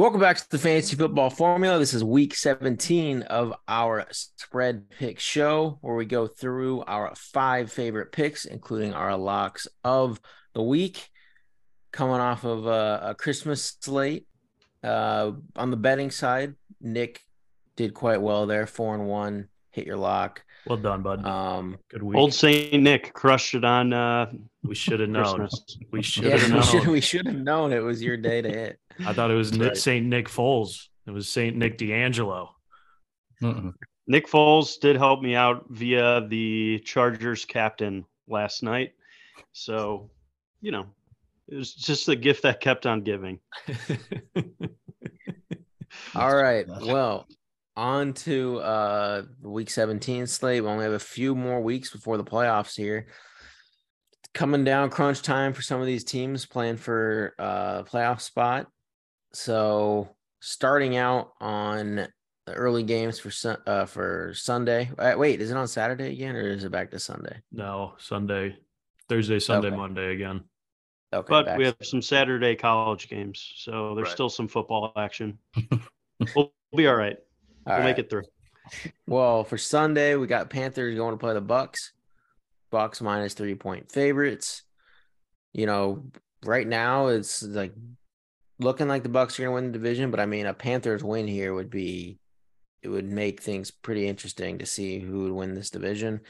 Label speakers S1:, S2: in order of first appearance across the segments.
S1: Welcome back to the Fantasy Football Formula. This is week 17 of our spread pick show, where we go through our five favorite picks, including our locks of the week. Coming off of a, a Christmas slate. Uh, on the betting side, Nick did quite well there, four and one, hit your lock.
S2: Well done, bud.
S1: Um,
S2: Good week.
S3: Old Saint Nick crushed it on. Uh,
S2: we should have known. We should
S1: yeah,
S2: have
S1: we
S2: known.
S1: should we should have known it was your day to hit.
S2: I thought it was Nick,
S3: right.
S2: Saint Nick Foles. It was Saint Nick D'Angelo.
S4: Mm-mm.
S3: Nick Foles did help me out via the Chargers captain last night, so you know it was just a gift that kept on giving.
S1: All right. Well, on to uh week 17 slate. We only have a few more weeks before the playoffs here. Coming down crunch time for some of these teams playing for uh playoff spot. So starting out on the early games for Sun- uh for Sunday. Uh, wait, is it on Saturday again or is it back to Sunday?
S2: no, Sunday, Thursday, Sunday,
S1: Okay.
S2: Monday again.
S1: Okay.
S3: But we have some Saturday college games, so there's
S2: Right.
S3: still some football action. we'll be all right.
S1: All
S3: we'll make it through.
S1: Well, for Sunday, we got Panthers going to play the Bucks. Bucks minus three point favorites. You know, right now it's like looking like the Bucks are going to win the division, but I mean, a Panthers win here would be it would make things pretty interesting to see who would win this division.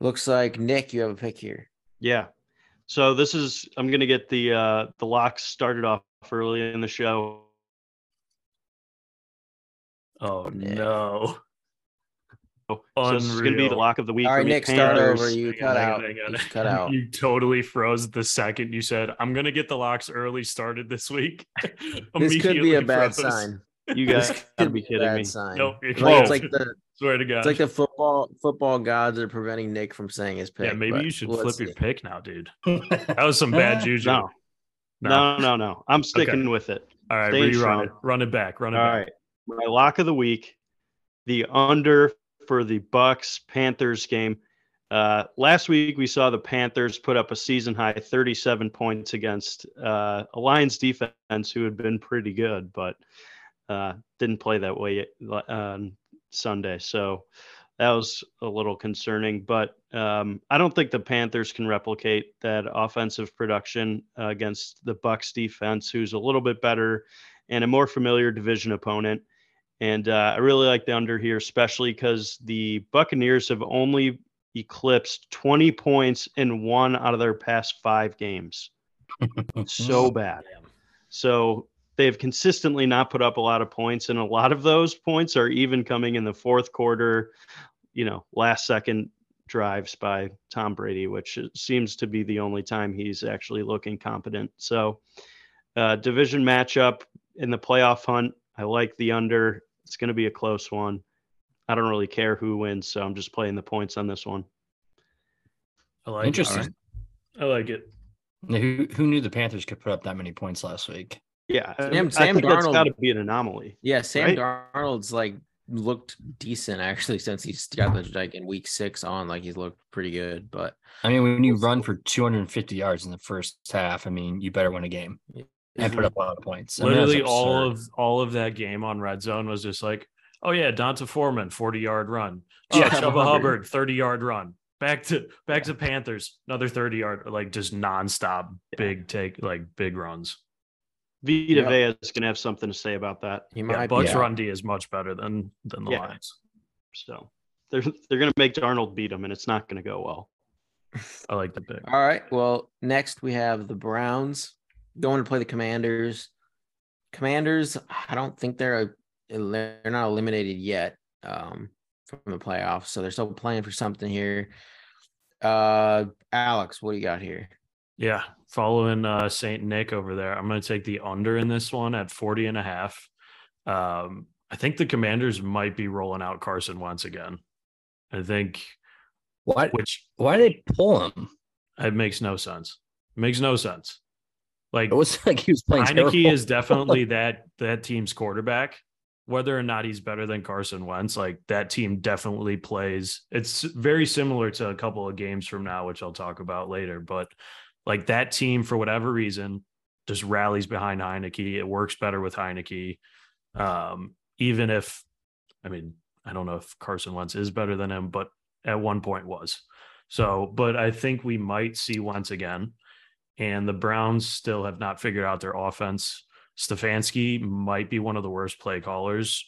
S1: Looks like Nick, you have a pick here.
S3: Yeah. So this is I'm gonna get the uh the locks started off early in the show.
S2: Oh
S1: Nick.
S2: no!
S3: So this is gonna be the
S2: Unreal.
S3: lock of the week.
S1: All
S3: for
S1: right. Nick, start over. You cut out.
S2: on, hang on.
S1: You cut out.
S2: You totally froze the second you said, "I'm gonna get the locks early." Started this week.
S1: This could be a
S2: Immediately
S1: bad
S2: froze.
S1: sign.
S3: You guys
S1: could
S3: be
S1: a
S3: kidding
S1: bad
S3: me.
S1: Sign.
S2: Nope, you're
S1: It's like, it's like the
S2: Swear to God.
S1: it's like the football football gods are preventing Nick from saying his pick.
S2: yeah, maybe you should flip
S1: see.
S2: your pick now, dude. That was some bad juju.
S3: No. No, no, no. I'm sticking with it.
S2: All right,
S3: Staying
S2: rerun
S3: strong.
S2: it. Run it back. Run it
S3: All
S2: back.
S3: right. My lock of the week, the under for the Bucks Panthers game. Uh, last week we saw the Panthers put up a season high 37 points against uh, a Lions defense who had been pretty good, but uh, didn't play that way on Sunday. So that was a little concerning. But um, I don't think the Panthers can replicate that offensive production against the Bucks defense, who's a little bit better and a more familiar division opponent. And uh, I really like the under here, especially because the Buccaneers have only eclipsed 20 points in one out of their past five games. so bad. So they've consistently not put up a lot of points, and a lot of those points are even coming in the fourth quarter, you know, last second drives by Tom Brady, which seems to be the only time he's actually looking competent. So, uh, division matchup in the playoff hunt, I like the under. It's going to be a close one. I don't really care who wins, so I'm just playing the points on this one.
S2: I like
S4: Interesting.
S2: it. I like it.
S4: Yeah, Who, who knew the Panthers could put up that many points last week?
S3: Yeah, I-
S1: Sam-
S3: I
S1: Sam
S3: think that's
S1: Darnold-
S3: got to be an anomaly.
S1: Yeah, Sam
S3: Right?
S1: Darnold's like looked decent actually since he's got the like in week six on, like he's looked pretty good. But
S4: I mean, when you run for 250 yards in the first half, I mean, you better win a game and put mm-hmm. up a lot of points. I mean,
S2: Literally all of all of that game on red zone was just like, oh yeah, D'Onta Foreman, 40 yard run. Oh,
S1: Yeah,
S2: Chuba
S1: Chuba Hubbard.
S2: Hubbard, 30 yard run. Back to back to Panthers, another 30 yard, like just nonstop big take, like big runs.
S3: Vita
S1: Yep.
S3: Vea is going to have something to say about that.
S1: he
S2: Yeah,
S1: might
S2: Bucks
S1: be.
S2: run D is much better than than the
S3: Yeah.
S2: Lions.
S3: So they're they're going to make Darnold beat him, and it's not going to go well.
S2: I like the pick.
S1: All right. Well, next we have the Browns going to play the Commanders. Commanders, I don't think they're they're not eliminated yet um, from the playoffs, so they're still playing for something here. Uh, Alex, what do you got here?
S2: Yeah, following uh Saint Nick over there. I'm going to take the under in this one at 40 and a half. Um I think the Commanders might be rolling out Carson once again. I think
S4: Why,
S2: which
S4: why did they pull him?
S2: it makes no sense. It makes no sense. Like
S4: It was like he was playing.
S2: Heinicke
S4: terrible.
S2: is definitely that that team's quarterback. Whether or not he's better than Carson Wentz, like that team definitely plays. It's very similar to a couple of games from now, which I'll talk about later. But like that team, for whatever reason, just rallies behind Heinicke. It works better with Heinicke. Um, even if, I mean, I don't know if Carson Wentz is better than him, but at one point was. So, but I think we might see Wentz again. And the Browns still have not figured out their offense. Stefanski might be one of the worst play callers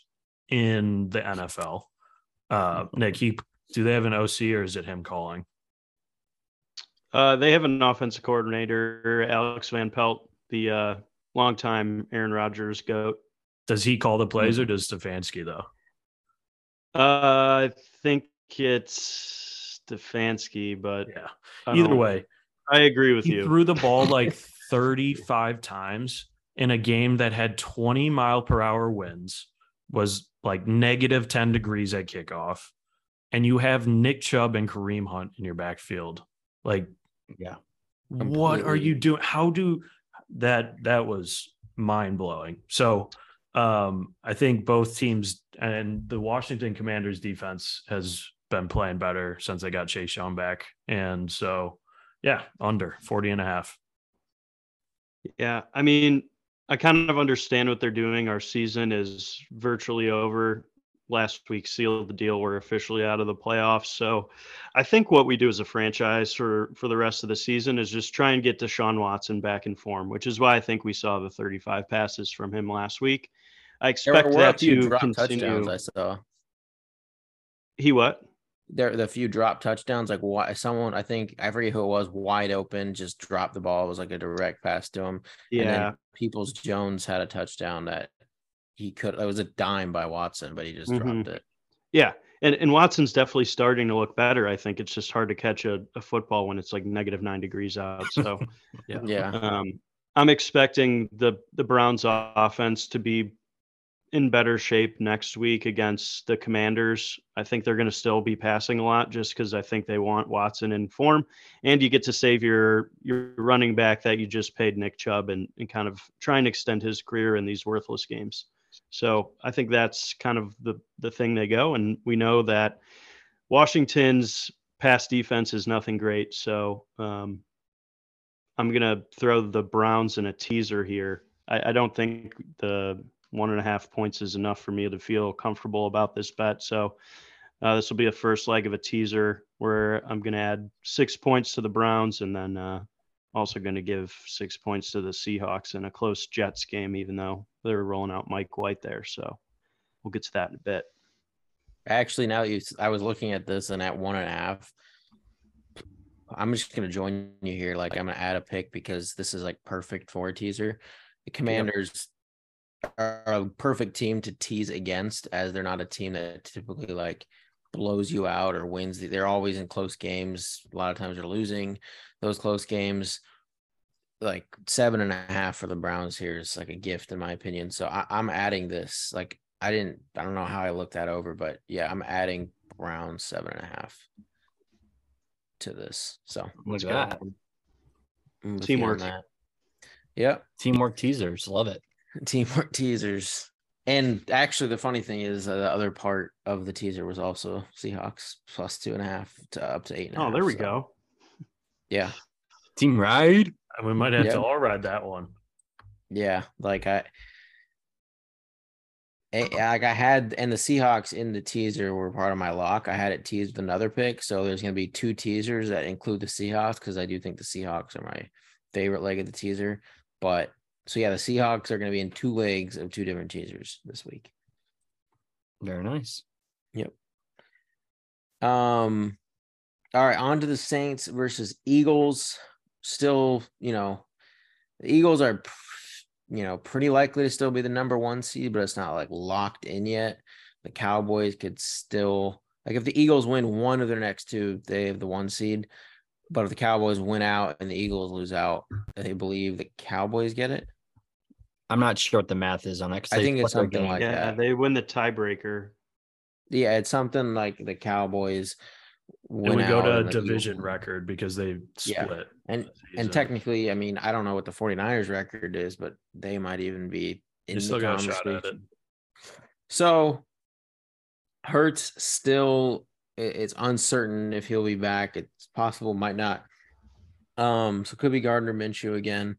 S2: in the NFL. Uh, Nick, he, do they have an OC or is it him calling?
S3: Uh, they have an offensive coordinator, Alex Van Pelt, the uh, longtime Aaron Rodgers goat.
S2: Does he call the plays or does Stefanski though?
S3: Uh, I think it's Stefanski, but
S2: Yeah. Either way,
S3: I agree with
S2: he
S3: you.
S2: threw the ball like 35 times in a game that had 20 mile per hour winds, was like negative 10 degrees at kickoff, and you have Nick Chubb and Kareem Hunt in your backfield. Like,
S4: Yeah.
S2: what are you doing? How do that? That was mind blowing. So, um, I think both teams and the Washington Commanders defense has been playing better since they got Chase Young back. And so, yeah, under 40 and a half.
S3: Yeah, I mean, I kind of understand what they're doing. Our season is virtually over. Last week sealed the deal. We're officially out of the playoffs. So I think what we do as a franchise for for the rest of the season is just try and get Deshaun Watson back in form, which is why I think we saw the 35 passes from him last week. I
S1: There
S3: expect
S1: were a
S3: that
S1: few
S3: to
S1: drop
S3: continue.
S1: touchdowns I saw.
S3: He what?
S1: There, the few drop touchdowns, like why someone I think I forget who it was, wide open, just dropped the ball. It was like a direct pass to him. And
S3: Yeah.
S1: then Peoples Jones had a touchdown that he could. It was a dime by Watson, but he just
S3: Mhm.
S1: dropped it.
S3: Yeah. And, and Watson's definitely starting to look better. I think it's just hard to catch a, a football when it's like negative nine degrees out. So
S2: Yeah.
S1: Yeah,
S3: um, I'm expecting the the Browns offense to be in better shape next week against the Commanders. I think they're going to still be passing a lot just because I think they want Watson in form, and you get to save your your running back that you just paid Nick Chubb and, and kind of try and extend his career in these worthless games. So I think that's kind of the the thing they go, and we know that Washington's pass defense is nothing great. So um, I'm gonna throw the Browns in a teaser here. I, I don't think the one and a half points is enough for me to feel comfortable about this bet. So uh, this will be a first leg of a teaser where I'm gonna add six points to the Browns and then uh, also gonna give six points to the Seahawks in a close Jets game, even though they're rolling out Mike White there. So we'll get to that in a bit.
S1: actually, now that you, I was looking at this and at one and a half. I'm just gonna join you here. Like I'm gonna add a pick because this is like perfect for a teaser. The Commanders are a perfect team to tease against, as they're not a team that typically like blows you out or wins. They're always in close games. A lot of times they're losing those close games. Like seven and a half for the Browns here is like a gift in my opinion. So I, I'm adding this. Like I didn't, I don't know how I looked that over, but yeah, I'm adding Browns seven and a half to this. So
S3: go.
S4: that.
S1: I'm with you on
S3: Teamwork.
S1: that. Yep.
S4: Teamwork teasers. Love it.
S1: Teamwork teasers. And actually, the funny thing is, uh, the other part of the teaser was also Seahawks plus two and a half to up to eight. and a
S3: Oh,
S1: half,
S3: there we
S1: so,
S3: go.
S1: Yeah,
S4: Team ride.
S2: And we might have
S1: Yeah.
S2: to all ride that one.
S1: yeah. Like I, eh, like I had, and the Seahawks in the teaser were part of my lock. I had it teased with another pick, so there's going to be two teasers that include the Seahawks because I do think the Seahawks are my favorite leg of the teaser. But so yeah, the Seahawks are going to be in two legs of two different teasers this week.
S4: Very nice. Yep.
S1: Um, all right, on to the Saints versus Eagles. Still, you know, the Eagles are, you know, pretty likely to still be the number one seed, but it's not like locked in yet. The Cowboys could still, like, if the Eagles win one of their next two, they have the one seed. But if the Cowboys win out and the Eagles lose out, they believe the Cowboys get it.
S4: I'm not sure what the math is on that.
S1: I think it's something like
S3: yeah,
S1: that.
S3: they win the tiebreaker.
S1: Yeah, it's something like the Cowboys
S2: And
S1: win
S2: we go to
S1: and the
S2: division
S1: Eagles-
S2: record because they
S1: Yeah.
S2: split.
S1: And and technically, I mean, I don't know what the 49ers record is, but they might even be in
S2: you still
S1: the
S2: got a shot at it.
S1: conversation. So Hurts still it's uncertain if he'll be back. It's possible, might not. Um, so could be Gardner Minshew again.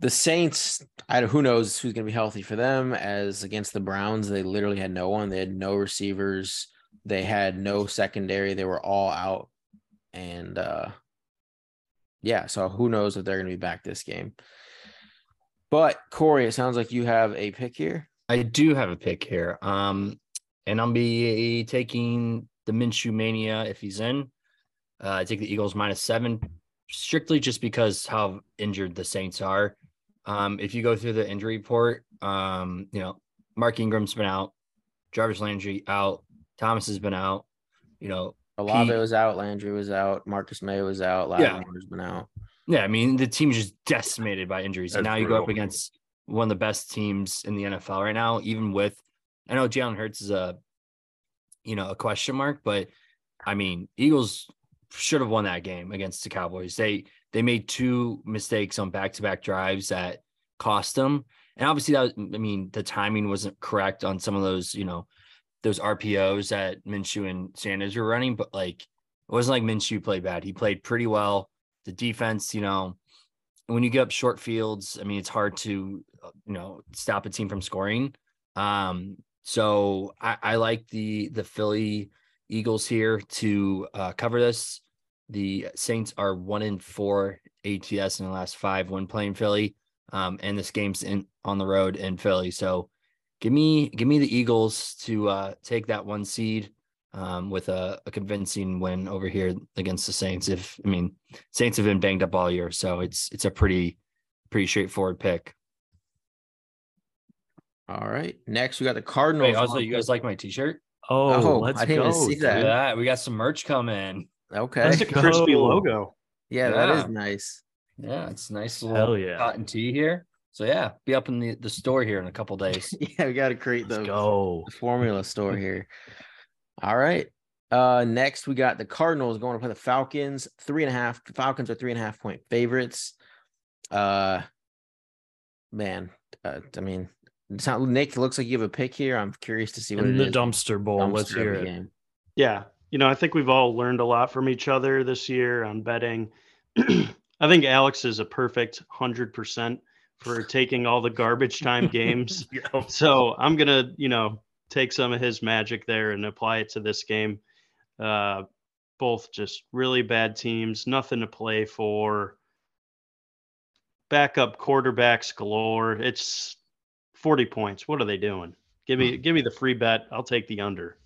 S1: The Saints, I who knows who's going to be healthy for them. As against the Browns, they literally had no one. They had no receivers. They had no secondary. They were all out, and uh yeah. So who knows if they're going to be back this game? But Corey, it sounds like you have a pick here.
S4: I do have a pick here. Um, and I'll be taking the Minshew mania if he's in. Uh, I take the Eagles minus seven, strictly just because how injured the Saints are. Um, if you go through the injury report, um, you know, Mark Ingram's been out, Jarvis Landry out, Thomas has been out, you know,
S1: Olave
S4: Pete-
S1: was out, Landry was out, Marcus Maye was out, Lattimore's been out.
S4: Yeah, I mean the team's just decimated by injuries, and
S2: That's
S4: now you go up against one of the best teams in the NFL right now. Even with, I know Jalen Hurts is a, you know, a question mark, but I mean Eagles should have won that game against the Cowboys. They they made two mistakes on back to back drives that cost them, and obviously that was, I mean the timing wasn't correct on some of those, you know, those RPOs that Minshew and Sanders were running, but like it wasn't like Minshew played bad. He played pretty well. The defense, you know, when you get up short fields, I mean, it's hard to, you know, stop a team from scoring. Um, so I, I like the the Philly Eagles here to uh, cover this. The Saints are one in four ATS in the last five when playing Philly, um, and this game's in on the road in Philly. So give me give me the Eagles to uh, take that one seed um, with a, a convincing win over here against the Saints. If I mean Saints have been banged up all year, so it's it's a pretty pretty straightforward pick.
S1: All right. Next, we got the Cardinals.
S4: Wait, also, you guys like my T-shirt?
S2: Oh,
S1: Oh,
S2: let's
S1: I didn't
S2: go.
S1: even see that.
S4: That. We got some merch coming.
S1: Okay.
S3: That's a crispy
S2: go.
S3: logo.
S1: Yeah, that is nice.
S4: Yeah, it's nice little
S2: Hell yeah.
S4: cotton tee here. So yeah, be up in the, the store here in a couple days.
S1: Yeah, we got to create the,
S2: go.
S1: the formula store here. All right. Uh, next we got the Cardinals going to play the Falcons. Three and a half. The Falcons are three and a half point favorites. Uh, man, uh, I mean, it's not, Nick. Looks like you have a pick here. I'm curious to see what
S2: In
S1: it
S2: the
S1: is.
S2: dumpster bowl. Let's hear it.
S1: game.
S3: Yeah. You know, I think we've all learned a lot from each other this year on betting. I think Alex is a perfect 100% for taking all the garbage time games. So I'm going to, you know, take some of his magic there and apply it to this game. Uh, both just really bad teams, nothing to play for. Backup quarterbacks galore. It's 40 points. What are they doing? Give me give me the free bet. I'll take the under.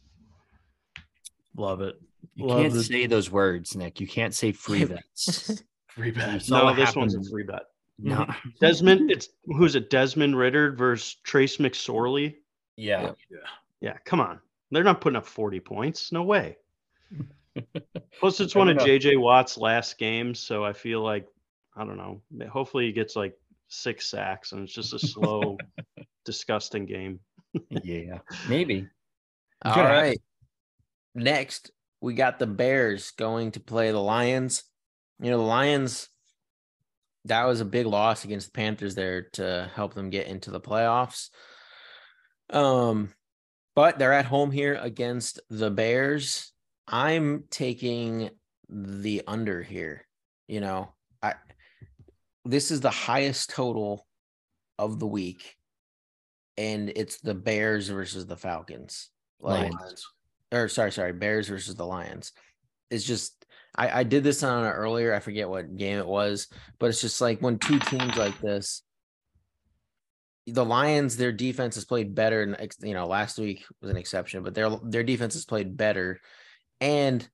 S2: Love it.
S4: You
S2: Love
S4: can't
S2: the-
S4: say those words, Nick. You can't say free bets.
S2: Free bet.
S4: So
S3: no,
S4: what
S3: this one's a
S4: happened-
S3: free bet.
S4: no. Mm-hmm.
S3: Desmond, it's who's it? Desmond Ridder versus Trace McSorley.
S4: Yeah.
S3: Yeah, come on. They're not putting up 40 points. No way. Plus, it's one of. JJ Watt's last games, so I feel like I don't know. Hopefully, he gets like six sacks, and it's just a slow, disgusting game.
S4: Yeah. Maybe.
S1: All
S4: right.
S1: Right. Next, we got the Bears going to play the Lions. You know, the Lions, that was a big loss against the Panthers there to help them get into the playoffs. Um, but they're at home here against the Bears. I'm taking the under here. You know, I this is the highest total of the week, and it's the Bears versus the Falcons. Like,
S4: Lions.
S1: Or sorry, sorry, Bears versus the Lions. It's just I, I did this on earlier. I forget what game it was, but it's just like when two teams like this, the Lions, their defense has played better. And you know, last week was an exception, but their their defense has played better, and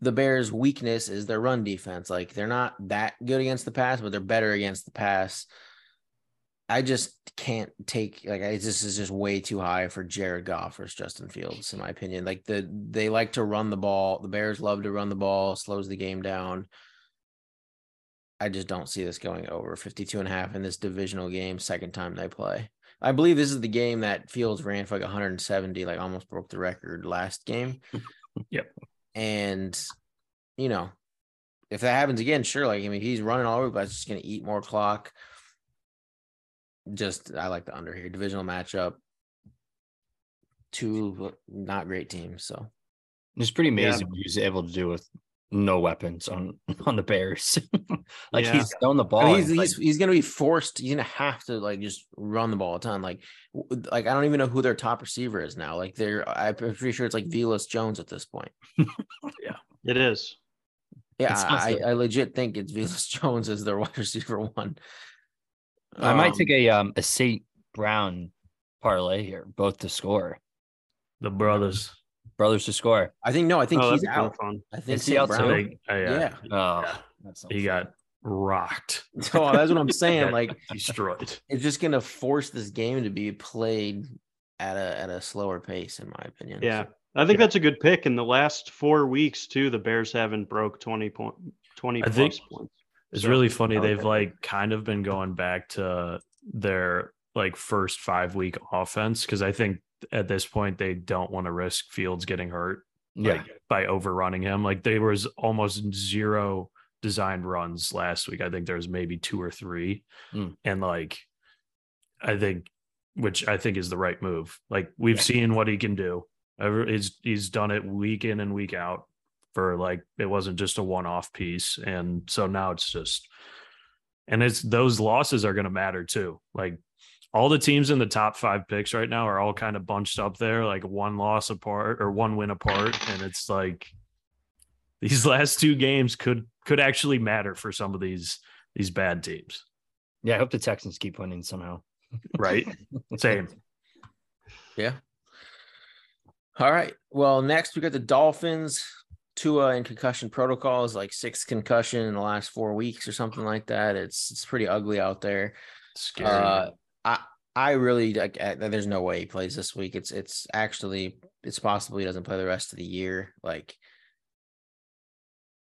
S1: the Bears' weakness is their run defense. Like they're not that good against the pass, but they're better against the pass. I just can't take like I, this is just way too high for Jared Goff versus Justin Fields, in my opinion. Like the they like to run the ball. The Bears love to run the ball, slows the game down. I just don't see this going over 52 and a half in this divisional game, second time they play. I believe this is the game that Fields ran for like 170, like almost broke the record last game.
S2: Yep.
S1: And you know, if that happens again, sure. Like I mean, he's running all over, but it's just gonna eat more clock just I like the under here. Divisional matchup. Two not great teams. So
S4: It's pretty
S3: Yeah.
S4: amazing what he was able to do with no weapons on on the Bears. like
S3: Yeah.
S4: he's throwing the ball.
S1: I mean, he's
S4: and, like,
S1: he's, he's gonna be forced. He's gonna have to like just run the ball a ton. Like, like I don't even know who their top receiver is now. Like they're I'm pretty sure it's like Velus Jones at this point.
S3: Yeah, it is.
S1: Yeah,
S4: It
S1: I, I legit think it's Velus Jones as their wide receiver one.
S4: I might
S1: Um,
S4: take a um a Saint Brown parlay here, both to score.
S2: The brothers.
S4: Brothers to score.
S1: I think no. I think
S3: oh,
S1: he's
S3: that'd be kinda
S1: out.
S3: fun.
S1: I think
S4: Is he
S1: St.
S4: out too?
S2: I
S1: Brown.
S2: think, uh, yeah,
S1: Yeah.
S4: Oh,
S2: Yeah.
S4: that's
S2: he got rocked,
S1: So that's what I'm saying. Like
S2: destroyed.
S1: it's just gonna force this game to be played at a at a slower pace, in my opinion.
S3: Yeah. I think that's a good pick. In the last four weeks, too, the Bears haven't broke 20 point 20
S2: I
S3: plus
S2: think-
S3: points.
S2: It's
S3: So,
S2: really funny.
S3: Like
S2: They've like kind of been going back to their like first five week offense because I think at this point they don't want to risk Fields getting hurt
S4: yeah.
S2: like by overrunning him. Like there was almost zero designed runs last week. I think there's maybe two or three,
S4: Mm.
S2: and like I think, which I think is the right move. Like we've
S4: Yeah.
S2: seen what he can do. He's he's done it week in and week out for like it wasn't just a one off piece, and so now it's just, and it's those losses are going to matter too. Like all the teams in the top five picks right now are all kind of bunched up there, like one loss apart or one win apart, and it's like these last two games could could actually matter for some of these these bad teams,
S4: Yeah, I hope the Texans keep winning somehow.
S2: right? Same.
S1: Yeah. All right. Well, next we got the Dolphins. Tua in concussion protocols, like six concussion in the last four weeks or something like that. It's it's pretty ugly out there.
S2: Scary.
S1: Uh, I I really like. There's no way he plays this week. It's it's actually it's possible he doesn't play the rest of the year. Like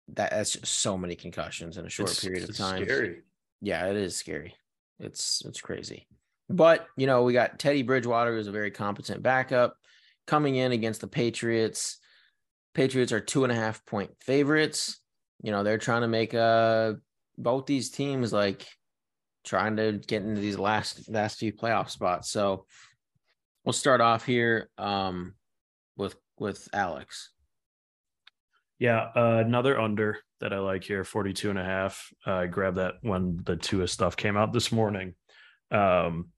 S1: that. That's just so many concussions in a short
S2: It's-
S1: period of time.
S2: Scary.
S1: Yeah, it is scary. It's it's crazy. But you know, we got Teddy Bridgewater who's a very competent backup coming in against the Patriots. Patriots are two and a half point favorites. You know, they're trying to make uh both these teams like trying to get into these last last few playoff spots. So we'll start off here um with with Alex.
S2: Yeah, uh, another under that I like here, 42 and a half. Uh, I grabbed that when the Tua stuff came out this morning. Um,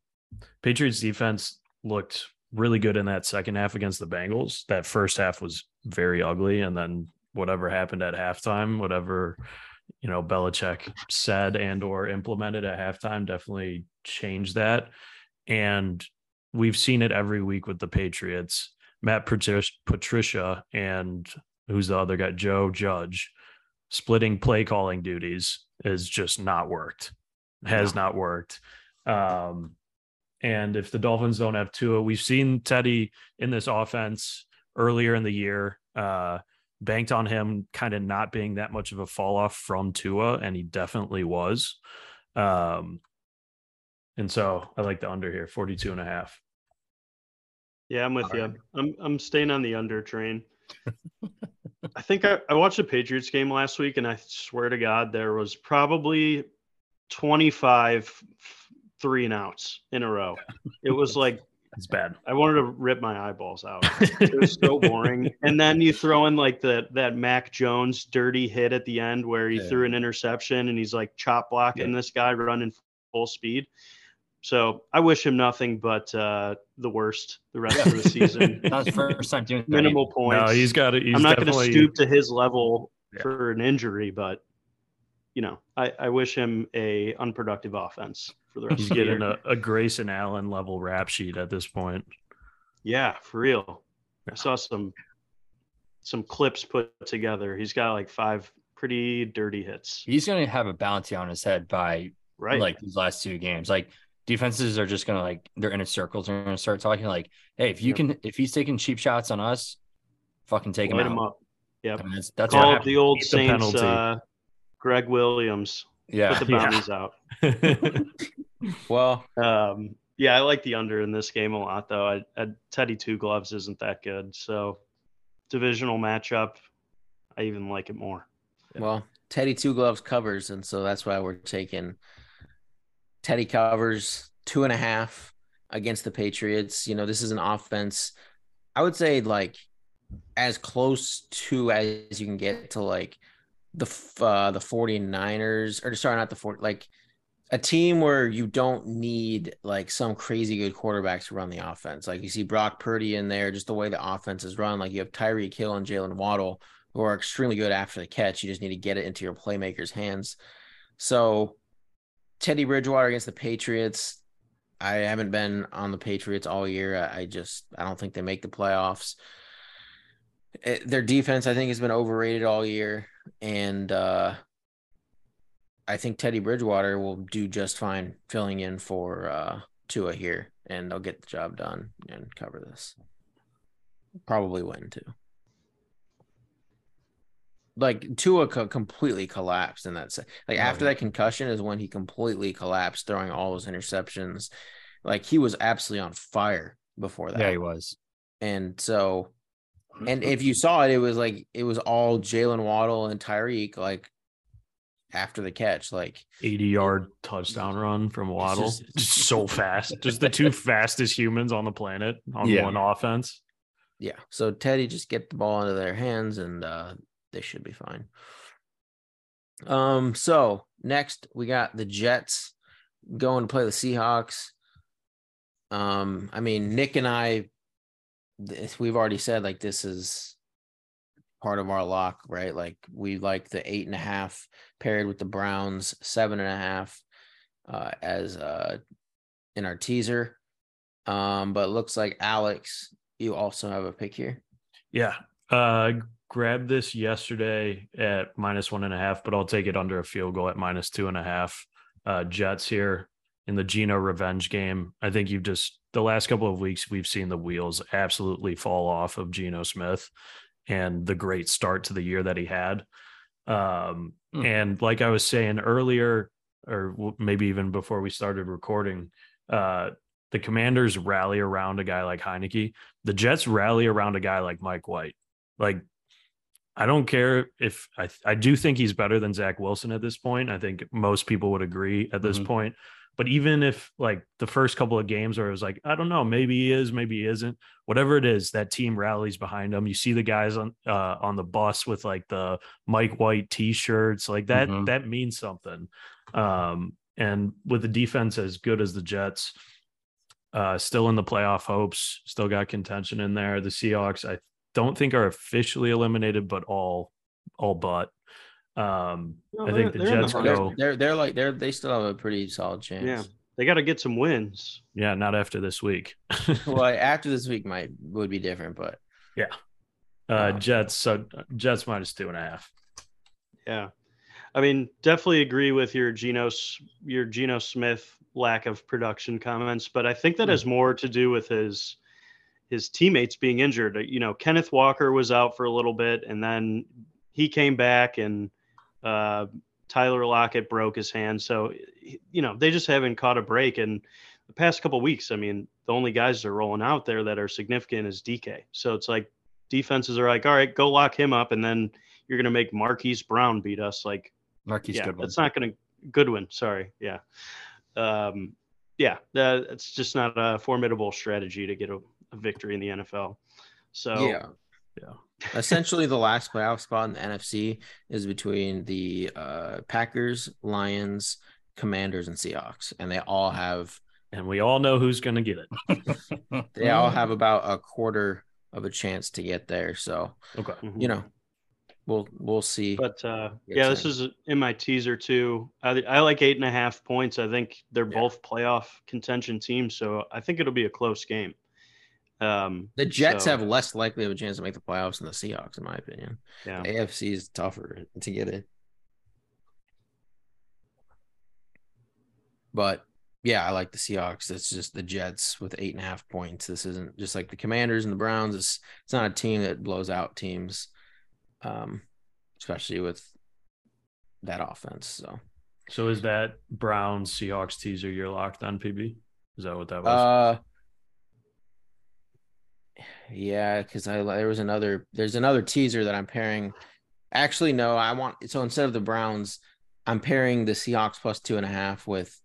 S2: Patriots defense looked really good in that second half against the Bengals. That first half was very ugly. And then whatever happened at halftime, whatever, you know, Belichick said and or implemented at halftime definitely changed that. And we've seen it every week with the Patriots. Matt Patricia, and who's the other guy, Joe Judge, splitting play calling duties is just not worked. Has not worked. Um, and if the Dolphins don't have Tua, we've seen Teddy in this offense earlier in the year, uh, banked on him kind of not being that much of a fall off from Tua, and he definitely was. Um, and so I like the under here, 42 and a half.
S3: Yeah, I'm with
S1: All
S3: you.
S1: right.
S3: I'm I'm staying on the under train. I think I, I watched the Patriots game last week, and I swear to God, there was probably 25 three and outs in a row. It was like
S2: It's bad.
S3: I wanted to rip my eyeballs out. It was so boring. and then you throw in like the that Mac Jones dirty hit at the end where he
S4: Yeah.
S3: threw an interception and he's like chop blocking this guy running full speed. So I wish him nothing but uh, the worst the rest of the season.
S4: His first time doing.
S3: Minimal points.
S2: No, he's got it.
S3: I'm not going to stoop to his level
S2: Yeah.
S3: for an injury, but you know, I, I wish him a unproductive offense for the rest
S2: He's
S3: of the year.
S2: getting a, a Grayson Allen level rap sheet at this point.
S3: Yeah, for real.
S2: Yeah.
S3: I saw some some clips put together. He's got like five pretty dirty hits.
S4: He's going to have a bounty on his head by
S3: Right.
S4: like these last two games. Like defenses are just going to like they're in a circles. They're going to start talking like, hey, if you
S3: Yep.
S4: can, if he's taking cheap shots on us, fucking take him
S3: light
S4: out.
S3: him up. Yep.
S4: I mean, that's that's
S3: Call
S4: what
S3: it
S4: happened.
S3: the old
S2: Eat the
S3: Saints
S2: penalty.
S3: uh Gregg Williams.
S4: Yeah.
S3: Put the
S2: Yeah.
S3: bounties out.
S1: Well,
S3: Um yeah, I like the under in this game a lot though. I, I Teddy two gloves isn't that good. So divisional matchup, I even like it more.
S1: Well, Teddy two gloves covers, and so that's why we're taking Teddy covers two and a half against the Patriots. You know, this is an offense. I would say like as close to as you can get to like the uh, the 49ers or sorry, not the 40 like a team where you don't need like some crazy good quarterbacks to run the offense. Like you see Brock Purdy in there, just the way the offense is run. Like you have Tyreek Hill and Jaylen Waddle who are extremely good after the catch. You just need to get it into your playmakers' hands. So Teddy Bridgewater against the Patriots. I haven't been on the Patriots all year. I just I don't think they make the playoffs. It, their defense, I think, has been overrated all year, and uh, I think Teddy Bridgewater will do just fine filling in for uh, Tua here, and they'll get the job done and cover this. Probably win too like Tua co- completely collapsed in that. Se- like oh, after yeah. that concussion is when he completely collapsed, throwing all those interceptions. Like he was absolutely on fire before that.
S4: Yeah, he was.
S1: And so, and if you saw it, it was like it was all Jaylen Waddle and Tyreek. Like after the catch, like
S2: 80 yard touchdown run from Waddle. Just, just, so fast. Just the two fastest humans on the planet on yeah. one offense.
S1: Yeah. So Teddy just get the ball into their hands and uh they should be fine. Um, so next we got the Jets going to play the Seahawks. Um, I mean, Nick and I, we've already said like this is part of our lock, right? Like we like the eight and a half paired with the Browns, seven and a half uh, as uh in our teaser. Um, but looks like Alex, you also have a pick here.
S2: Yeah. Uh grabbed this yesterday at minus one and a half, but I'll take it under a field goal at minus two and a half. Uh, Jets here in the Geno revenge game. I think you've just the last couple of weeks we've seen the wheels absolutely fall off of Geno Smith and the great start to the year that he had. Um, mm. And like I was saying earlier, or maybe even before we started recording, uh, the Commanders rally around a guy like Heinicke. The Jets rally around a guy like Mike White. Like I don't care if I I do think he's better than Zach Wilson at this point. I think most people would agree at this mm-hmm. point. But even if like the first couple of games where it was like, I don't know, maybe he is, maybe he isn't, whatever it is, that team rallies behind him. You see the guys on uh, on the bus with like the Mike White t-shirts, like that, mm-hmm. that means something. Um, and with the defense as good as the Jets, uh, still in the playoff hopes, still got contention in there. The Seahawks, I don't think are officially eliminated, but all all but. Um, no, I think the Jets
S1: the go. They're they're like they're they still have a pretty solid chance.
S3: Yeah, they got to get some wins.
S2: Yeah, not after this week.
S1: well, after this week might would be different, but
S2: yeah. Uh, Jets so Jets minus two and a half.
S3: Yeah, I mean, definitely agree with your Geno your Geno Smith lack of production comments, but I think that mm. has more to do with his his teammates being injured. You know, Kenneth Walker was out for a little bit, and then he came back, and uh, Tyler Lockett broke his hand. So, you know, they just haven't caught a break. And the past couple weeks, I mean, the only guys that are rolling out there that are significant is DK. So it's like defenses are like, all right, go lock him up, and then you're going to make Marquise Brown beat us. Like,
S4: Marquise
S3: yeah,
S4: Goodwin.
S3: It's not going to Goodwin. Sorry, yeah. Um, yeah, uh, it's just not a formidable strategy to get a, a victory in the NFL. So
S1: yeah, yeah. Essentially, the last playoff spot in the NFC is between the uh, Packers, Lions, Commanders, and Seahawks, and they all have.
S2: And we all know who's going to get it.
S1: they all have about a quarter of a chance to get there. So,
S2: okay,
S1: you know, we'll we'll see.
S3: But uh, yeah, this is in my teaser too. I, I like eight and a half points. I think they're yeah. both playoff contention teams, so I think it'll be a close game. Um,
S1: the Jets so, have less likely of a chance to make the playoffs than the Seahawks, in my opinion. Yeah. The AFC is tougher to get in. But yeah, I like the Seahawks. It's just the Jets with eight and a half points. This isn't just like the Commanders and the Browns. It's it's not a team that blows out teams, um, especially with that offense. So,
S2: so is that Browns Seahawks teaser? You're locked on PB. Is that what that was?
S1: Uh, yeah, because I there was another there's another teaser that I'm pairing. Actually, no, I want so instead of the Browns, I'm pairing the Seahawks plus two and a half with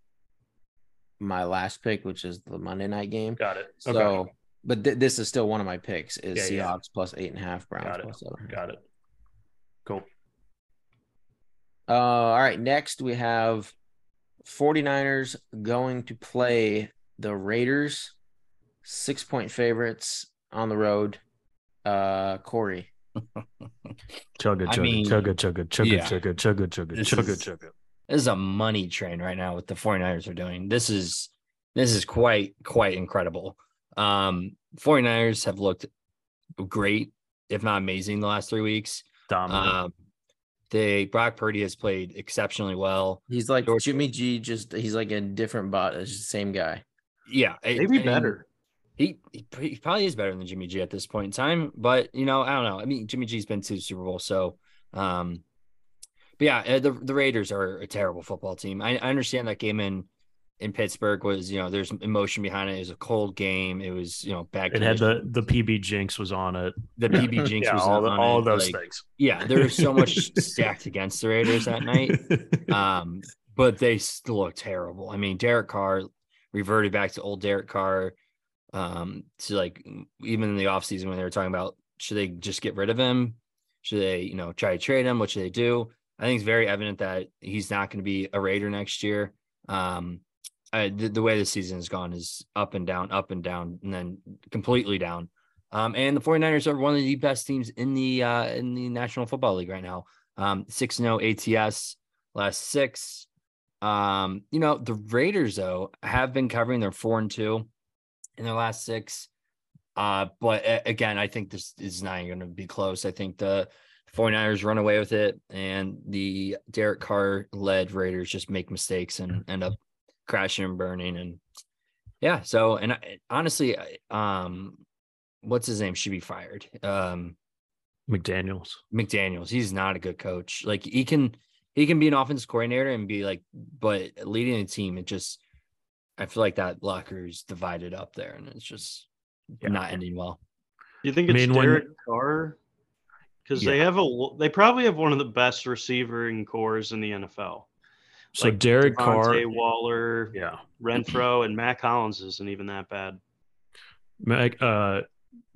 S1: my last pick, which is the Monday night game.
S2: Got it.
S1: So, okay. but th- this is still one of my picks: is yeah, Seahawks yeah. plus eight and a half, Browns
S2: Got
S1: plus
S2: seven. Got it. Cool.
S1: Uh, all right. Next, we have 49ers going to play the Raiders, six point favorites on the road. Uh, Corey.
S2: Chugga,
S4: I
S2: chugga,
S4: mean,
S2: chugga, chugga, chugga,
S4: yeah.
S2: chugga, chugga, chugga,
S4: This
S2: chugga,
S4: is-
S2: chugga.
S4: This is a money train right now what the 49ers are doing. This is this is quite quite incredible. Um 49ers have looked great, if not amazing, the last three weeks.
S2: Dominant.
S4: Um they Brock Purdy has played exceptionally well.
S1: He's like
S4: George-
S1: Jimmy G, just he's like a different bot. It's the same guy.
S4: Yeah,
S3: Maybe
S4: I mean,
S3: better.
S4: He, he he probably is better than Jimmy G at this point in time, but you know, I don't know. I mean, Jimmy G's been to the Super Bowl, so um, but yeah, uh, the the Raiders are a terrible football team. I, I understand that game in in Pittsburgh was you know there's emotion behind it. It was a cold game. It was you know bad.
S2: it had the the PB Jinx was on it.
S4: the PB Jinx
S2: yeah,
S4: was
S2: all, the,
S4: on
S2: all those
S4: like,
S2: things.
S4: Yeah, there was so much stacked against the Raiders that night. Um, but they still look terrible. I mean, Derek Carr reverted back to old Derek Carr. Um, to like even in the offseason when they were talking about should they just get rid of him? Should they, you know, try to trade him? What should they do? I think it's very evident that he's not going to be a Raider next year. Um, I, the, the way the season has gone is up and down, up and down, and then completely down. Um, and the 49ers are one of the best teams in the uh, in the National Football League right now. Um, 6-0 ATS last six. Um, you know, the Raiders though have been covering their four and two in their last six. Uh, but again, I think this is not going to be close. I think the 49ers run away with it, and the Derek Carr led Raiders just make mistakes and end up crashing and burning. And yeah, so and I, honestly, um, what's his name should be fired. Um,
S2: McDaniels.
S4: McDaniels, he's not a good coach. Like he can he can be an offense coordinator and be like, but leading a team, it just I feel like that locker is divided up there and it's just
S2: Yeah.
S4: not ending well.
S3: You think
S2: I
S3: it's
S2: mean, when-
S3: Derek Carr? Because they have a they probably have one of the best receiving corps in the NFL.
S2: So
S3: Like
S2: Derek Carr,
S3: Devontae Waller,
S2: yeah,
S3: Renfro, and Mac Collins isn't even that bad.
S2: Mac, uh,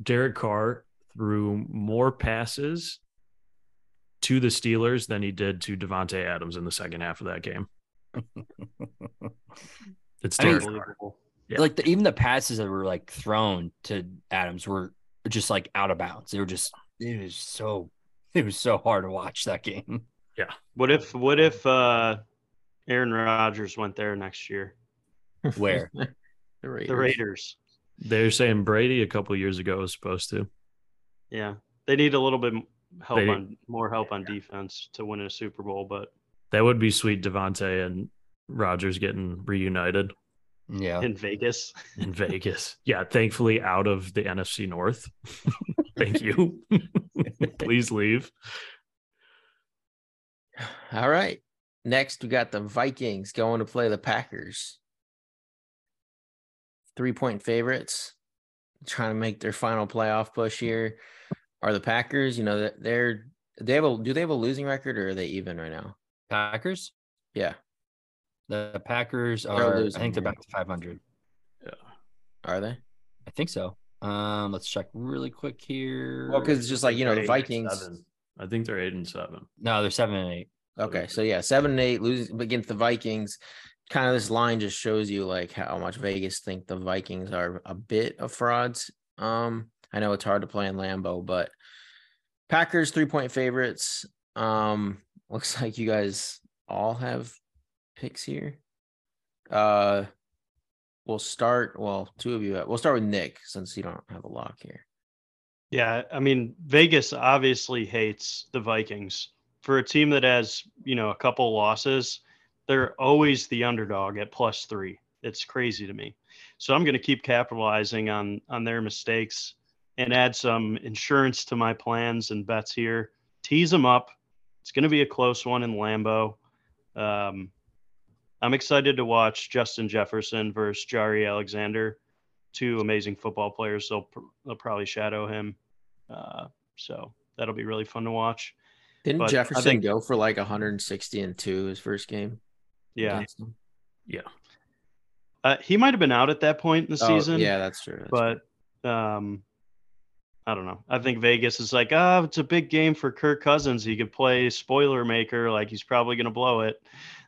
S2: Derek Carr threw more passes to the Steelers than he did to Davante Adams in the second half of that game. It's
S4: I mean-
S2: Derek Carr.
S3: Unbelievable.
S2: Yeah.
S4: Like the, even the passes that were like thrown to Adams were just like out of bounds. They were just it was so it was so hard to watch that game. Yeah.
S3: What if what if uh, Aaron Rodgers went there next year?
S4: Where?
S1: the Raiders.
S3: The Raiders.
S2: They're saying Brady a couple years ago was supposed to.
S3: Yeah, they need a little bit help
S2: They-
S3: on more help on defense to win a Super Bowl, but
S2: That would be sweet. Davante and Rodgers getting reunited
S4: Yeah.
S3: in Vegas.
S2: in Vegas. Yeah, thankfully out of the NFC North. Thank you. Please leave.
S1: All right. Next, we got the Vikings going to play the Packers. Three point favorites, trying to make their final playoff push here. Are the Packers? You know that they're they have a do they have a losing record or are they even right now?
S4: Packers?
S1: Yeah,
S4: The Packers
S1: They're
S4: are I think they're back to 500. Yeah.
S1: are they?
S4: I think so. Um, let's check really quick here.
S1: Well, because it's just like you know the Vikings.
S2: I think they're eight and seven.
S4: no, they're seven and eight.
S1: Okay, so yeah, seven and eight losing against the Vikings. Kind of this line just shows you like how much Vegas think the Vikings are a bit of frauds. Um, I know it's hard to play in Lambeau, but Packers three point favorites. Um, looks like you guys all have picks here. Uh, we'll start. Well, two of you. We'll start with Nick since you don't have a lock here.
S3: Yeah, I mean Vegas obviously hates the Vikings. For a team that has, you know, a couple losses, they're always the underdog at plus 3. It's crazy to me. So I'm going to keep capitalizing on on their mistakes and add some insurance to my plans and bets here. Tease them up. It's going to be a close one in Lambeau. Um, I'm excited to watch Justin Jefferson versus Jaire Alexander two amazing football players. They'll, they'll probably shadow him. Uh, so that'll be really fun to watch.
S1: Didn't
S3: But
S1: Jefferson
S3: think-
S1: go for like 160 and two his first game?
S3: Yeah.
S1: Yeah.
S3: Uh, he might have been out at that point in the
S1: Oh,
S3: season.
S1: yeah, that's true. that's true.
S3: But um, I don't know. I think Vegas is like, oh, it's a big game for Kirk Cousins. He could play spoiler maker, like he's probably going to blow it.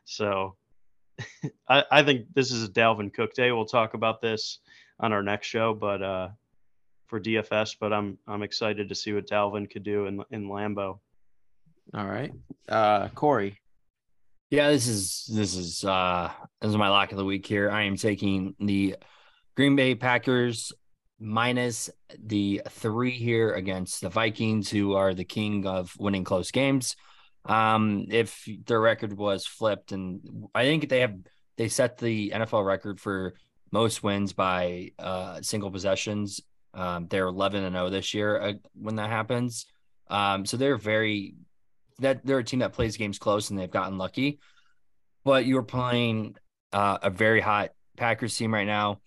S3: So I, I think this is a Dalvin Cook day. We'll talk about this on our next show, but uh, for DFS. But I'm I'm excited to see what Dalvin could do in in Lambeau.
S1: All right, uh, Corey.
S4: Yeah, this is this is uh this is my lock of the week here. I am taking the Green Bay Packers minus the three here against the Vikings, who are the king of winning close games. Um, if their record was flipped, and I think they have they set the NFL record for most wins by uh, single possessions. Um, they're 11 and 0 this year uh, when that happens. Um, so they're very that they're a team that plays games close and they've gotten lucky. But you're playing uh, a very hot Packers team right now.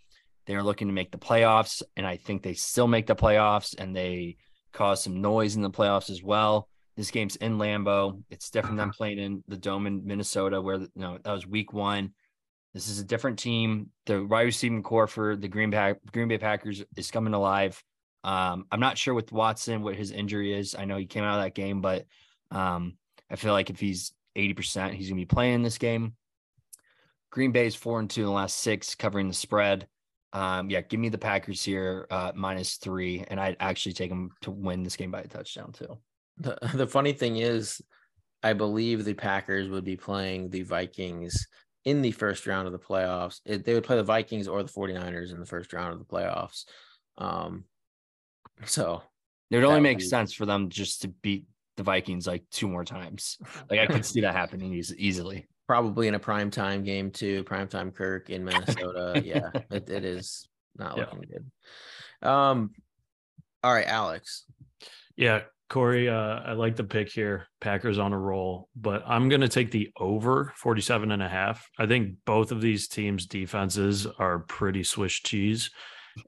S4: They're looking to make the playoffs, and I think they still make the playoffs, and they cause some noise in the playoffs as well. This game's in Lambeau. It's different than playing in the dome in Minnesota, where you know that was week one. This is a different team. The wide receiving corps for the Green Bay Green Bay Packers is coming alive. Um, I'm not sure with Watson what his injury is. I know he came out of that game, but um, I feel like if he's 80%, he's gonna be playing this game. Green Bay is four and two in the last six, covering the spread. Um, yeah, give me the Packers here, uh, minus three, and I'd actually take them to win this game by a touchdown too.
S1: The the funny thing is, I believe the Packers would be playing the Vikings in the first round of the playoffs. It, they would play the Vikings or the 49ers in the first round of the playoffs. Um, so
S4: it would only make be... sense for them just to beat the Vikings like two more times. Like I could see that happening easily.
S1: Probably in a prime time game too. Prime time Kirk in Minnesota. yeah, it, it is not yeah. looking good. Um, all right, Alex.
S2: Yeah, Corey, uh, I like the pick here. Packers on a roll, but I'm going to take the over 47 and a half. I think both of these teams' defenses are pretty Swiss cheese.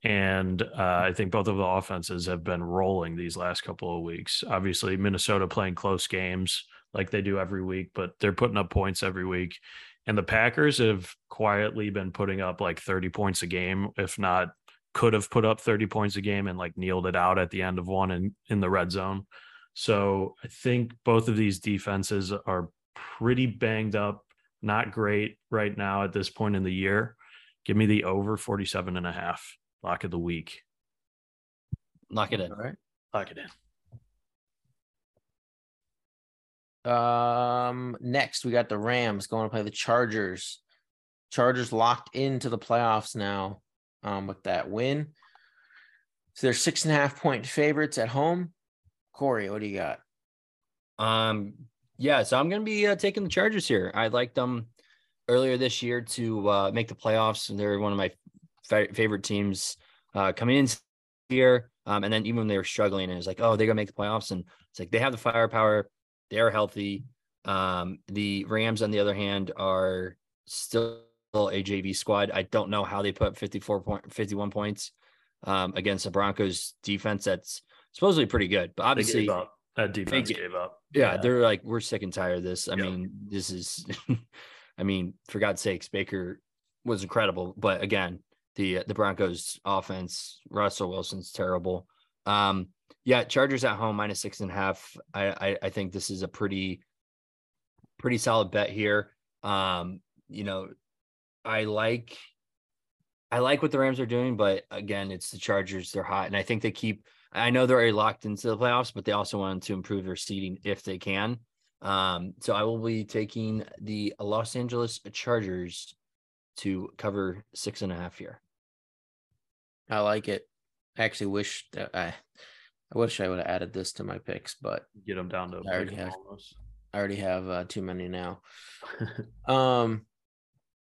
S2: And uh, I think both of the offenses have been rolling these last couple of weeks. Obviously, Minnesota playing close games like they do every week, but they're putting up points every week. And the Packers have quietly been putting up like 30 points a game, if not could have put up 30 points a game and like kneeled it out at the end of one in, in the red zone. So I think both of these defenses are pretty banged up, not great right now at this point in the year. Give me the over 47 and a half. Lock of the week.
S4: Lock it in.
S1: All right.
S2: Lock it
S1: in. Um, next we got the Rams going to play the Chargers. Chargers locked into the playoffs now um, with that win. So they're six and a half point favorites at home. Corey, what do you got?
S4: Um, yeah, so I'm going to be uh, taking the Chargers here. I liked them earlier this year to uh, make the playoffs, and they're one of my favorite teams uh, coming in here. Um, and then even when they were struggling, and it's like, oh, they're gonna make the playoffs, and it's like they have the firepower, they're healthy. Um, the Rams, on the other hand, are still a JV squad. I don't know how they put 54 point 51 points um, against the Broncos defense that's supposedly pretty good. But obviously
S2: that defense they, gave up.
S4: Yeah, yeah, they're like, we're sick and tired of this. I yep. mean, this is I mean, for God's sakes, Baker was incredible. But again, the the Broncos offense, Russell Wilson's terrible. Um, yeah, Chargers at home minus six and a half. I, I, I think this is a pretty pretty solid bet here. Um, you know, I like I like what the Rams are doing, but again, it's the Chargers. They're hot, and I think they keep. I know they're already locked into the playoffs, but they also want to improve their seeding if they can. Um, so I will be taking the Los Angeles Chargers to cover six and a half here.
S1: I like it. I actually wish that I, I wish I would have added this to my picks, but
S2: get them down to
S1: I already have. Almost. I already have uh, too many now. um,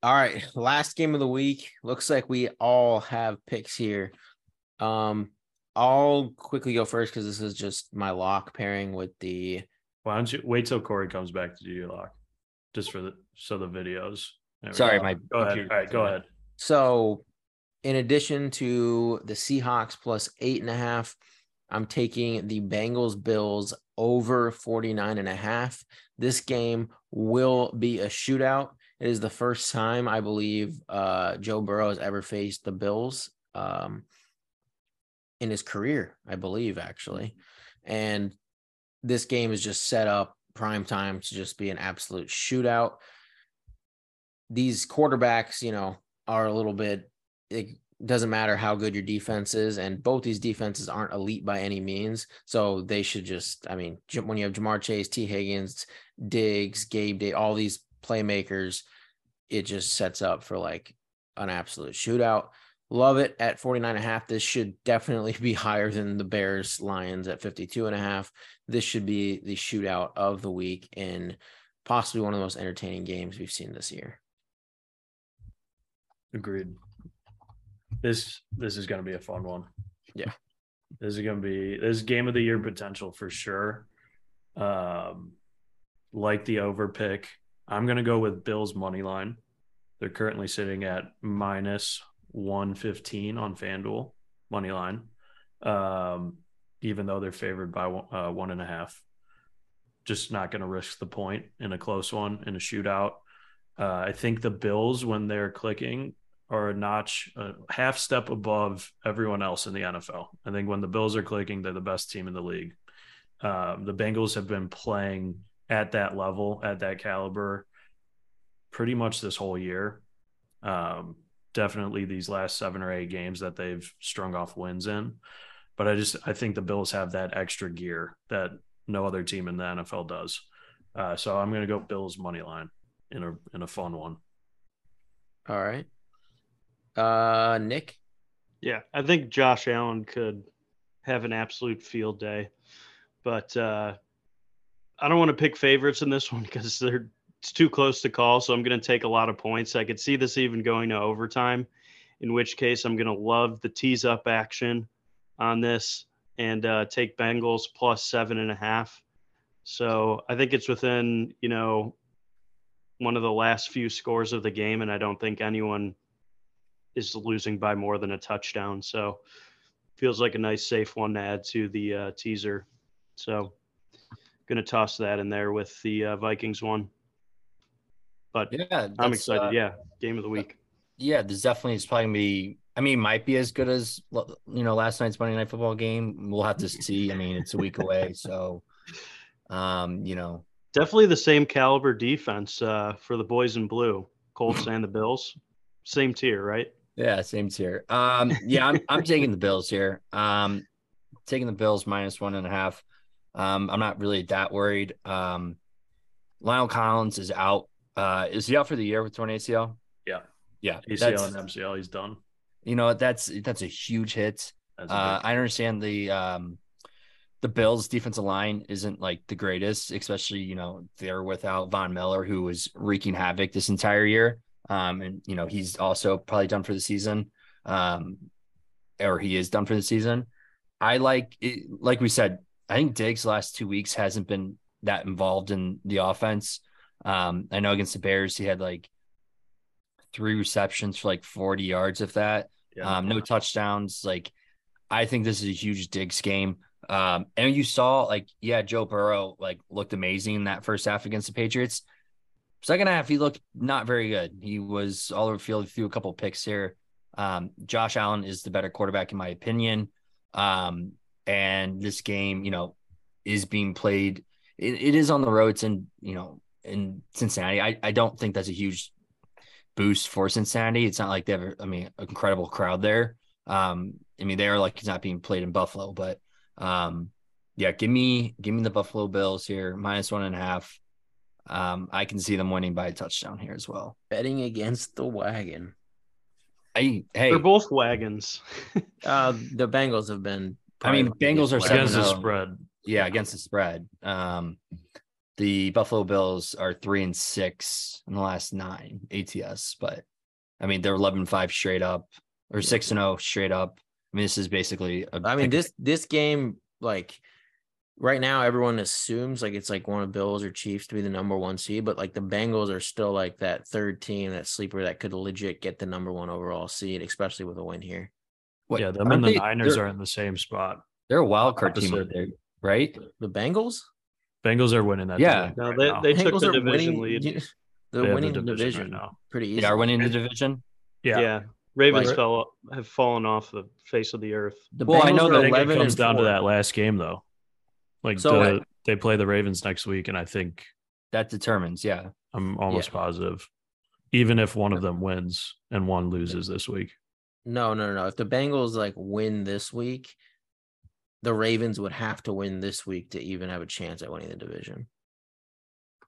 S1: all right, last game of the week. Looks like we all have picks here. Um, I'll quickly go first because this is just my lock pairing with the.
S2: Why don't you wait till Corey comes back to do your lock, just for the so the videos.
S4: Sorry, go. my
S2: go ahead. All right, go ahead.
S1: So, in addition to the Seahawks plus eight and a half, I'm taking the Bengals Bills over 49 and a half. This game will be a shootout. It is the first time I believe uh, Joe Burrow has ever faced the Bills. Um, in his career, I believe, actually. And this game is just set up prime time to just be an absolute shootout. These quarterbacks, you know, are a little bit, it doesn't matter how good your defense is. And both these defenses aren't elite by any means. So they should just, I mean, when you have Ja'Marr Chase, Tee Higgins, Diggs, Gabe Day, all these playmakers, it just sets up for like an absolute shootout. Love it at 49 and a half. This should definitely be higher than the Bears Lions at 52 and a half. This should be the shootout of the week and possibly one of the most entertaining games we've seen this year.
S2: Agreed. This this is going to be a fun one.
S1: Yeah.
S2: This is going to be this game of the year potential for sure. Um like the over pick. I'm going to go with Bills money line. They're currently sitting at minus 115 on FanDuel money line, um, even though they're favored by one, uh, one and a half. Just not going to risk the point in a close one in a shootout. Uh, I think the Bills, when they're clicking, are a notch, a half step above everyone else in the NFL. I think when the Bills are clicking, they're the best team in the league. Um, the Bengals have been playing at that level, at that caliber, pretty much this whole year. Um, definitely these last seven or eight games that they've strung off wins in. But I just I think the Bills have that extra gear that no other team in the NFL does. Uh, so I'm going to go Bills money line in a in a fun one.
S1: All right. Uh, Nick.
S3: Yeah, I think Josh Allen could have an absolute field day, but uh, I don't want to pick favorites in this one because they're it's too close to call. So I'm going to take a lot of points. I could see this even going to overtime, in which case I'm going to love the tease up action on this and uh, take Bengals plus seven and a half. So I think it's within you know one of the last few scores of the game, and I don't think anyone is losing by more than a touchdown. So feels like a nice safe one to add to the uh, teaser. So going to toss that in there with the uh, Vikings one. But
S4: Yeah,
S3: I'm excited.
S4: uh,
S3: yeah, game of the week.
S4: Yeah, there's definitely it's probably gonna be. I mean, might be as good as you know last night's Monday Night Football game. We'll have to see. I mean, it's a week away, so um, you know,
S3: Definitely the same caliber defense uh, for the boys in blue, Colts and the Bills. Same tier, right?
S4: yeah, same tier. Um, yeah, I'm I'm taking the Bills here. Um, taking the Bills minus one and a half. Um, I'm not really that worried. Um, Lionel Collins is out. Uh, is he out for the year with torn ACL?
S2: Yeah.
S4: Yeah,
S2: ACL and MCL, he's done.
S4: you know that's that's a huge hit.
S2: A
S4: Uh, I understand the um, the Bills' defensive line isn't like the greatest, especially you know they're without Von Miller, who was wreaking havoc this entire year. Um, and you know he's also probably done for the season, um, or he is done for the season. I like it, like we said. I think Diggs last two weeks hasn't been that involved in the offense. Um, I know against the Bears he had like three receptions for like 40 yards, if that.
S2: yeah.
S4: Um, no touchdowns. Like, I think this is a huge Diggs game. Um, and you saw like, yeah, Joe Burrow like looked amazing in that first half against the Patriots. Second half, he looked not very good. He was all over the field, threw a couple picks here. Um, Josh Allen is the better quarterback in my opinion. Um, and this game, you know, is being played. It, it is on the road. It's in, you know, in Cincinnati. I, I don't think that's a huge boost for Cincinnati. It's not like they have, a- I mean, an incredible crowd there. Um, I mean, they are like it's not being played in Buffalo, but um, yeah, give me give me the Buffalo Bills here minus one and a half. Um, I can see them winning by a touchdown here as well.
S1: Betting against the wagon.
S4: I hey,
S3: They're both wagons.
S1: Uh, the Bengals have been.
S4: I mean, Bengals are
S2: against the
S4: seven oh.
S2: spread.
S4: yeah, against the spread. Um, the Buffalo Bills are three and six in the last nine ATS, but I mean they're 11-5 straight up or six and zero straight up. I mean, this is basically. A
S1: I mean, this this game, like right now, everyone assumes like it's like one of Bills or Chiefs to be the number one seed, but like the Bengals are still like that third team, that sleeper that could legit get the number one overall seed, especially with a win here.
S4: What-
S2: yeah, them and the
S4: they-
S2: Niners
S4: they're-
S2: in the same spot.
S4: They're a wild card team,
S2: Opposite.
S4: over there, right?
S1: The Bengals,
S2: Bengals are winning that.
S4: Yeah.
S2: division
S3: No, they,
S2: now.
S3: they took
S1: Bengals
S3: the
S1: are
S3: division
S1: winning.
S3: lead.
S2: They
S1: They're
S2: have
S1: winning the division,
S2: right now.
S1: pretty easy.
S4: They are winning the division.
S2: Yeah.
S3: Yeah. Ravens
S1: Like-
S3: fell have fallen off the face of the earth.
S1: The
S4: Well, I know
S1: are
S4: that
S2: it comes
S1: and
S2: down to that last game though. Like
S1: So-
S2: the, they play the Ravens next week, and I think
S4: That determines, yeah.
S2: I'm almost positive, even if one of them wins and one loses this week.
S1: No, no, no. If the Bengals like win this week, the Ravens would have to win this week to even have a chance at winning the division.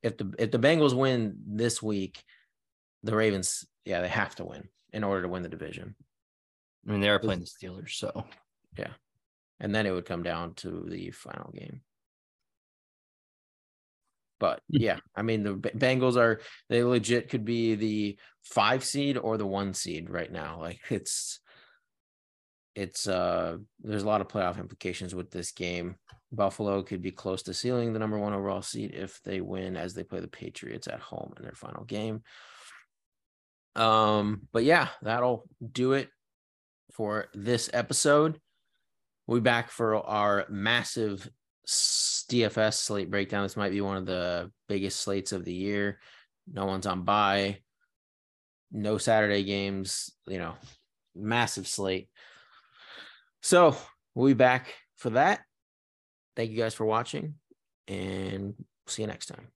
S1: If the if the Bengals win this week, the Ravens, yeah, they have to win in order to win the division.
S4: I mean, they are playing the Steelers, so yeah.
S1: And then it would come down to the final game. But yeah, I mean the Bengals are they legit could be the five seed or the one seed right now. Like it's it's uh there's a lot of playoff implications with this game. Buffalo could be close to sealing the number one overall seed if they win as they play the Patriots at home in their final game. Um, but yeah, that'll do it for this episode. We'll be back for our massive DFS slate breakdown. This might be one of the biggest slates of the year. No one's on bye. No Saturday games, you know, massive slate. So we'll be back for that. Thank you guys for watching and see you next time.